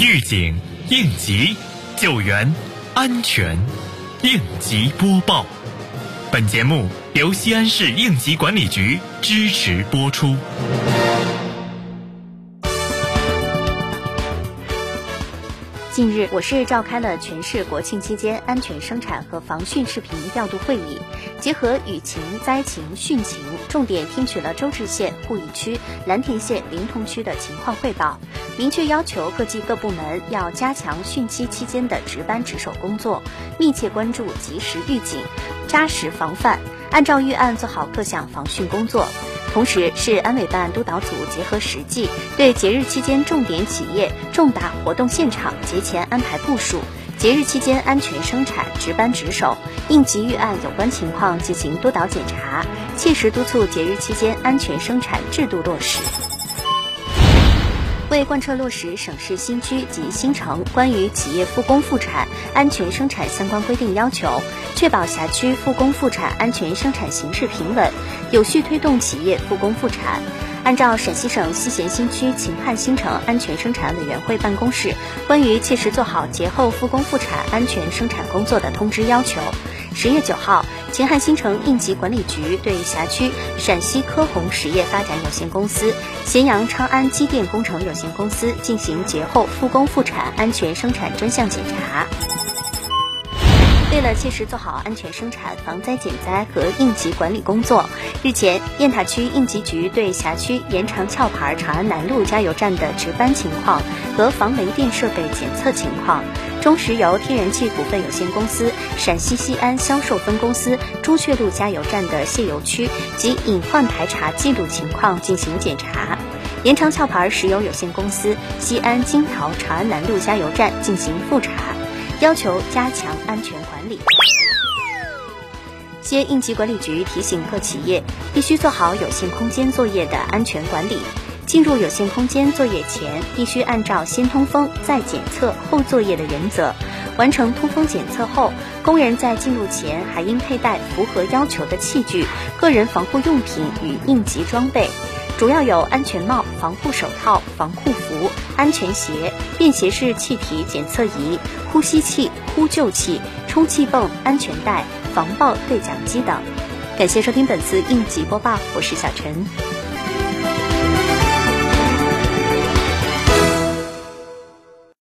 预警、应急、救援、安全，应急播报。本节目由西安市应急管理局支持播出。近日，我市召开了全市国庆期间安全生产和防汛视频调度会议，结合雨情、灾情、汛情，重点听取了周至县鄠邑区、蓝田县临潼区的情况汇报，明确要求各级各部门要加强汛期期间的值班值守工作，密切关注及时预警，扎实防范，按照预案做好各项防汛工作。同时，市安委办督导组结合实际，对节日期间重点企业、重大活动现场节前安排部署，节日期间安全生产值班值守，应急预案有关情况进行督导检查，切实督促节日期间安全生产制度落实。为贯彻落实省市新区及新城关于企业复工复产安全生产相关规定要求，确保辖区复工复产安全生产形势平稳，有序推动企业复工复产，按照陕西省西咸新区秦汉新城安全生产委员会办公室关于切实做好节后复工复产安全生产工作的通知要求。十月九号，秦汉新城应急管理局对辖区陕西科宏实业发展有限公司、咸阳昌安机电工程有限公司进行节后复工复产安全生产专项检查。为了切实做好安全生产、防灾减灾和应急管理工作，日前，雁塔区应急局对辖区延长壳牌长安南路加油站的值班情况和防雷电设备检测情况。中石油天然气股份有限公司陕西西安销售分公司朱雀路加油站的卸油区及隐患排查记录情况进行检查，延长壳牌石油有限公司西安金桃长安南路加油站进行复查，要求加强安全管理。西安应急管理局提醒各企业，必须做好有限空间作业的安全管理。进入有限空间作业前，必须按照先通风、再检测、后作业的原则，完成通风检测后，工人在进入前还应佩戴符合要求的器具、个人防护用品与应急装备，主要有安全帽、防护手套、防护服、安全鞋、便携式气体检测仪、呼吸器、呼救器、充气泵、安全带、防爆对讲机等。感谢收听本次应急播报，我是小陈。